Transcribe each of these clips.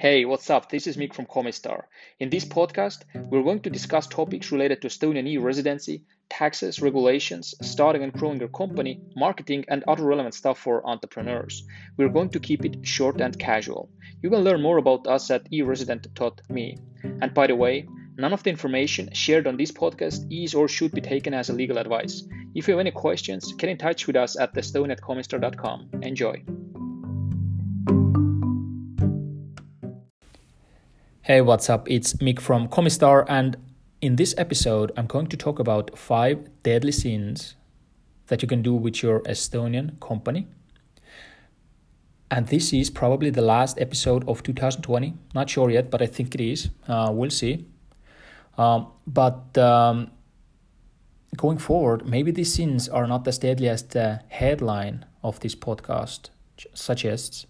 Hey, what's up? This is Mick from Comistar. In this podcast, we're going to discuss topics related to Estonian e residency, taxes, regulations, starting and growing your company, marketing, and other relevant stuff for entrepreneurs. We're going to keep it short and casual. You can learn more about us at eresident.me. And by the way, none of the information shared on this podcast is or should be taken as a legal advice. If you have any questions, get in touch with us at thestone@comistar.com. Enjoy. Hey, what's up? It's Mick from Comistar, and in this episode, I'm going to talk about five deadly sins that you can do with your Estonian company. And this is probably the last episode of 2020. Not sure yet, but I think it is. Uh, we'll see. Um, but um, going forward, maybe these sins are not as deadly as the headline of this podcast suggests.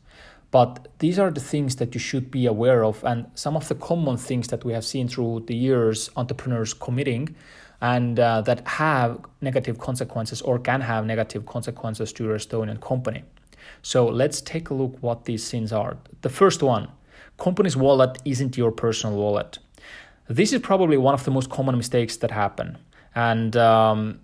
But these are the things that you should be aware of, and some of the common things that we have seen through the years entrepreneurs committing and uh, that have negative consequences or can have negative consequences to your Estonian company. So let's take a look what these sins are. The first one company's wallet isn't your personal wallet. This is probably one of the most common mistakes that happen. And um,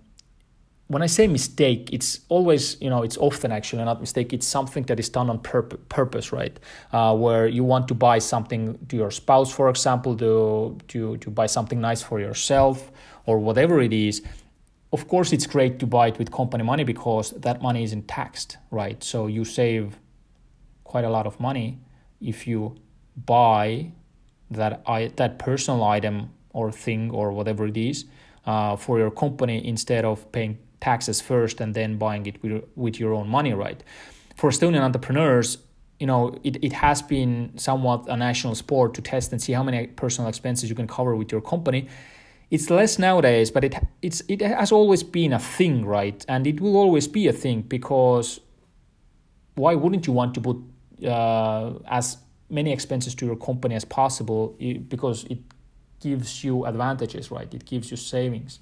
when I say mistake, it's always, you know, it's often actually not mistake. It's something that is done on purpose, purpose right? Uh, where you want to buy something to your spouse, for example, to, to, to buy something nice for yourself or whatever it is. Of course, it's great to buy it with company money because that money isn't taxed, right? So you save quite a lot of money if you buy that I, that personal item or thing or whatever it is uh, for your company instead of paying taxes first and then buying it with, with your own money, right? For Estonian entrepreneurs, you know, it, it has been somewhat a national sport to test and see how many personal expenses you can cover with your company. It's less nowadays, but it it's it has always been a thing, right? And it will always be a thing because why wouldn't you want to put uh, as many expenses to your company as possible? Because it gives you advantages, right? It gives you savings.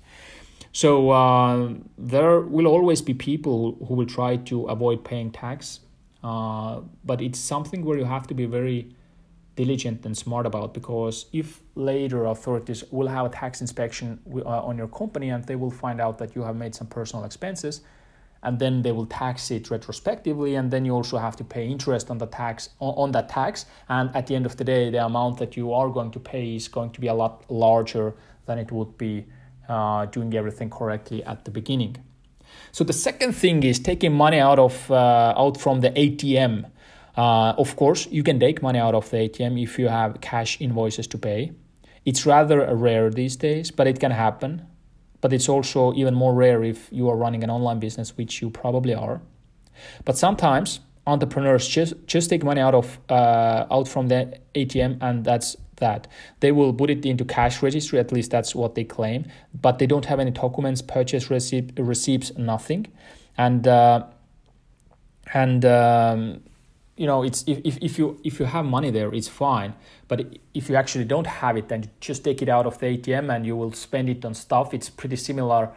So uh, there will always be people who will try to avoid paying tax, uh, but it's something where you have to be very diligent and smart about because if later authorities will have a tax inspection uh, on your company and they will find out that you have made some personal expenses and then they will tax it retrospectively and then you also have to pay interest on the tax on that tax and at the end of the day the amount that you are going to pay is going to be a lot larger than it would be uh, doing everything correctly at the beginning. So the second thing is taking money out of uh, out from the ATM. Uh, of course, you can take money out of the ATM if you have cash invoices to pay. It's rather rare these days, but it can happen. But it's also even more rare if you are running an online business, which you probably are. But sometimes entrepreneurs just just take money out of uh, out from the ATM, and that's that. They will put it into cash registry, at least that's what they claim, but they don't have any documents, purchase receipt, receipts, nothing. And uh, and um, you know it's if, if you if you have money there it's fine. But if you actually don't have it then just take it out of the atm and you will spend it on stuff. It's pretty similar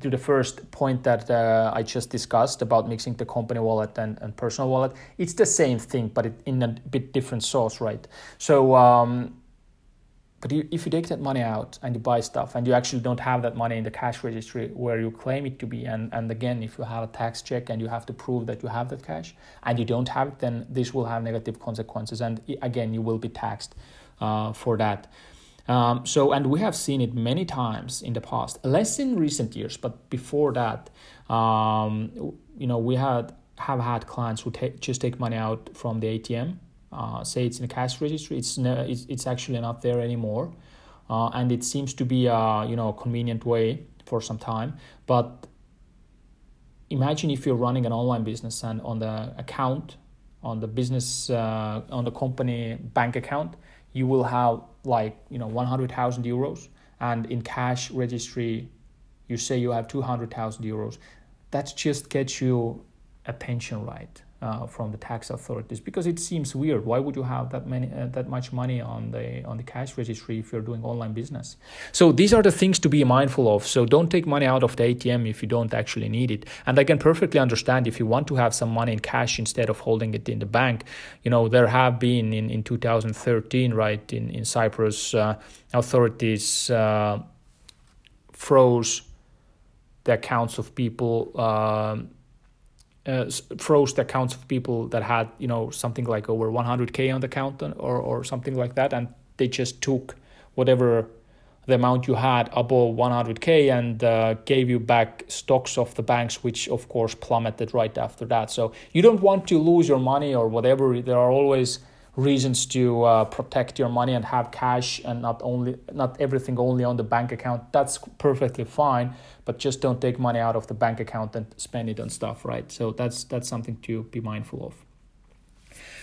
to the first point that uh, I just discussed about mixing the company wallet and, and personal wallet, it's the same thing, but it, in a bit different source right? So, um, but if you take that money out and you buy stuff and you actually don't have that money in the cash registry where you claim it to be, and, and again, if you have a tax check and you have to prove that you have that cash and you don't have it, then this will have negative consequences. And again, you will be taxed uh, for that. Um, so, and we have seen it many times in the past, less in recent years, but before that, um, you know, we had have had clients who take, just take money out from the ATM, uh, say it's in a cash registry, it's no, it's, it's actually not there anymore, uh, and it seems to be a you know convenient way for some time, but imagine if you're running an online business and on the account on the business uh, on the company bank account you will have like you know 100,000 euros. And in cash registry you say you have 200,000 euros. That just gets you attention right uh, from the tax authorities because it seems weird. Why would you have that many uh, that much money on the on the cash registry if you're doing online business? So these are the things to be mindful of. So don't take money out of the ATM if you don't actually need it. And I can perfectly understand if you want to have some money in cash instead of holding it in the bank. You know there have been in in 2013 right in in Cyprus uh, authorities uh, froze the accounts of people. Uh, froze the accounts of people that had you know something like over 100k on the account or or something like that and they just took whatever the amount you had above 100k and uh, gave you back stocks of the banks which of course plummeted right after that. So you don't want to lose your money or whatever. There are always reasons to uh, protect your money and have cash and not only not everything only on the bank account that's perfectly fine but just don't take money out of the bank account and spend it on stuff right so that's that's something to be mindful of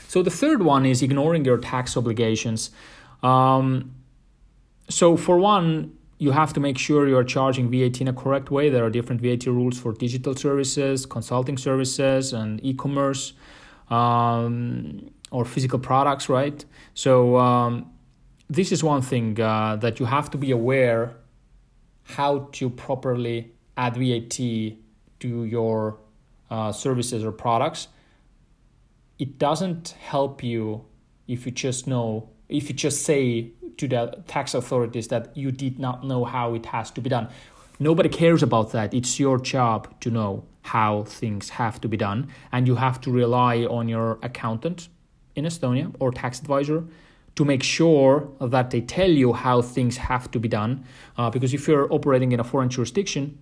so the third one is ignoring your tax obligations um, so for one you have to make sure you're charging VAT in a correct way. There are different VAT rules for digital services, consulting services, and e commerce. Um, or physical products, right? So um, this is one thing uh, that you have to be aware how to properly add VAT to your uh, services or products. It doesn't help you if you just know, if you just say to the tax authorities that you did not know how it has to be done. Nobody cares about that. It's your job to know how things have to be done, and you have to rely on your accountant in Estonia or tax advisor to make sure that they tell you how things have to be done. Uh, because if you're operating in a foreign jurisdiction,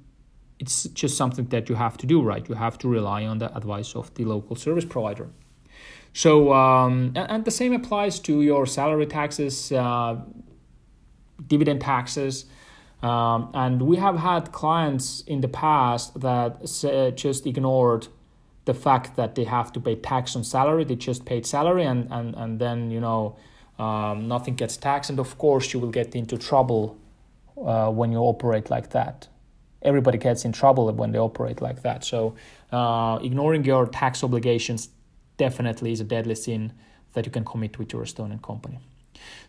it's just something that you have to do, right? You have to rely on the advice of the local service provider. So, um, and, the same applies to your salary taxes, uh, dividend taxes. Um, and we have had clients in the past that just ignored the fact that they have to pay tax on salary. They just paid salary, and and and then you know um, nothing gets taxed, and of course you will get into trouble uh, when you operate like that. Everybody gets in trouble when they operate like that. So uh, ignoring your tax obligations definitely is a deadly sin that you can commit with your Estonian company.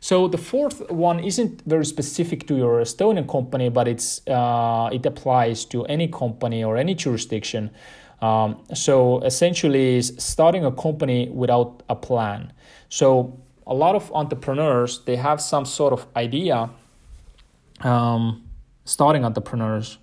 So the fourth one isn't very specific to your Estonian company, but it's uh, it applies to any company or any jurisdiction. Um, so essentially, is starting a company without a plan. So a lot of entrepreneurs they have some sort of idea. Um, starting entrepreneurs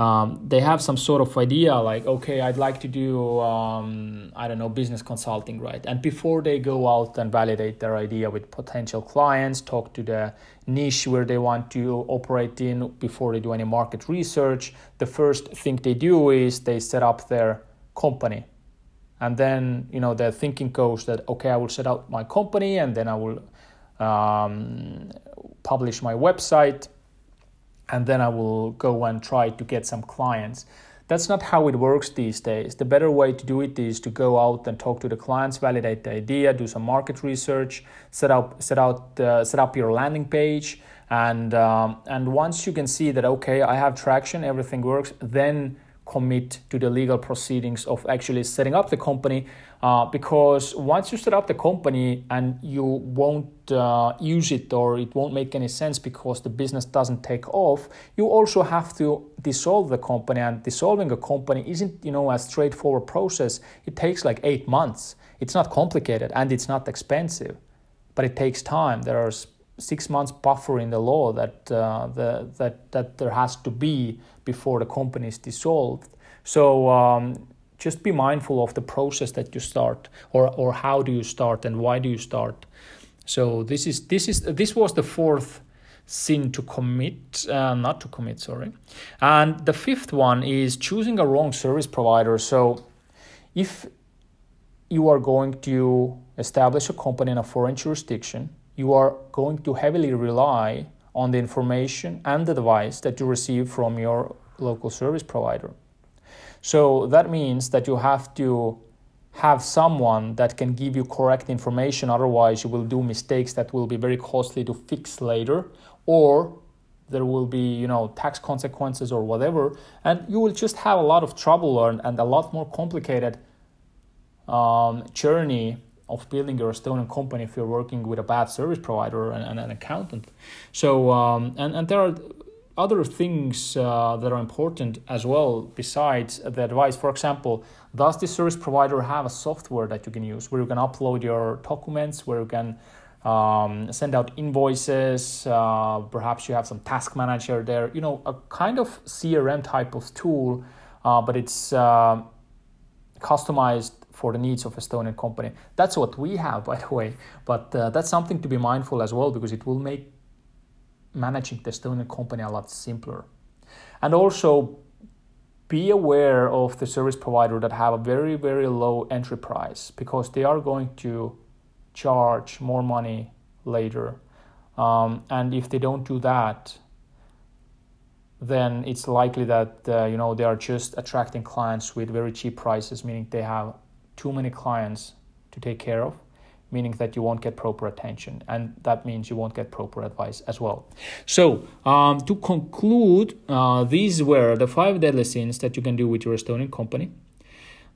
um, they have some sort of idea like okay i'd like to do um, i don't know business consulting right? And before they go out and validate their idea with potential clients talk to the niche where they want to operate in before they do any market research the first thing they do is they set up their company. And then you know their thinking goes that okay i will set up my company and then i will um, publish my website and then I will go and try to get some clients. That's not how it works these days. The better way to do it is to go out and talk to the clients, validate the idea, do some market research, set up set out uh, set up your landing page, and um, and once you can see that okay, I have traction, everything works, then commit to the legal proceedings of actually setting up the company uh, because once you set up the company and you won't uh, use it or it won't make any sense because the business doesn't take off you also have to dissolve the company. And dissolving a company isn't you know a straightforward process. It takes like eight months. It's not complicated and it's not expensive but it takes time. There are six months buffer in the law that uh, the, that that there has to be before the company is dissolved. So um, just be mindful of the process that you start, or or how do you start, and why do you start. So this is this is this was the fourth sin to commit, uh, not to commit, sorry. And the fifth one is choosing a wrong service provider. So if you are going to establish a company in a foreign jurisdiction you are going to heavily rely on the information and the advice that you receive from your local service provider. So that means that you have to have someone that can give you correct information, otherwise, you will do mistakes that will be very costly to fix later, or there will be you know tax consequences or whatever and you will just have a lot of trouble and, and a lot more complicated um, journey of building your Estonian company if you're working with a bad service provider and, and an accountant. So, um, and, and there are other things uh, that are important as well besides the advice. For example, does this service provider have a software that you can use where you can upload your documents, where you can um, send out invoices? Uh, perhaps you have some task manager there. You know, a kind of CRM type of tool, uh, but it's uh, customized for the needs of Estonian company. That's what we have, by the way. But uh, that's something to be mindful as well because it will make managing the Estonian company a lot simpler. And also be aware of the service provider that have a very very low entry price because they are going to charge more money later. Um, and if they don't do that, then it's likely that uh, you know they are just attracting clients with very cheap prices, meaning they have too many clients to take care of meaning that you won't get proper attention and that means you won't get proper advice as well. So um, to conclude uh, these were the five deadly sins that you can do with your estonian company.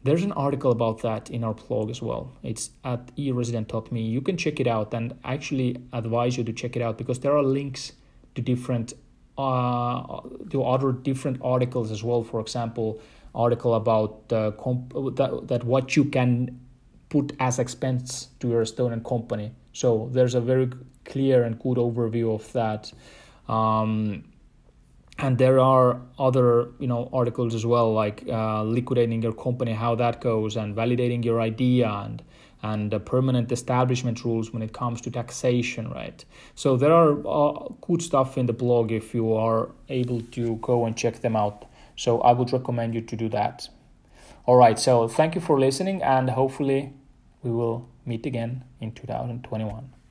There's an article about that in our blog as well. It's at eresident.me you can check it out and actually advise you to check it out because there are links to different uh, to other different articles as well for example article about uh, comp- that, that what you can put as expense to your Estonian company. So there's a very clear and good overview of that. Um, and there are other you know articles as well like uh, liquidating your company how that goes and validating your idea and and the permanent establishment rules when it comes to taxation right? So there are uh, good stuff in the blog if you are able to go and check them out. So i would recommend you to do that. All right so thank you for listening and hopefully we will meet again in 2021.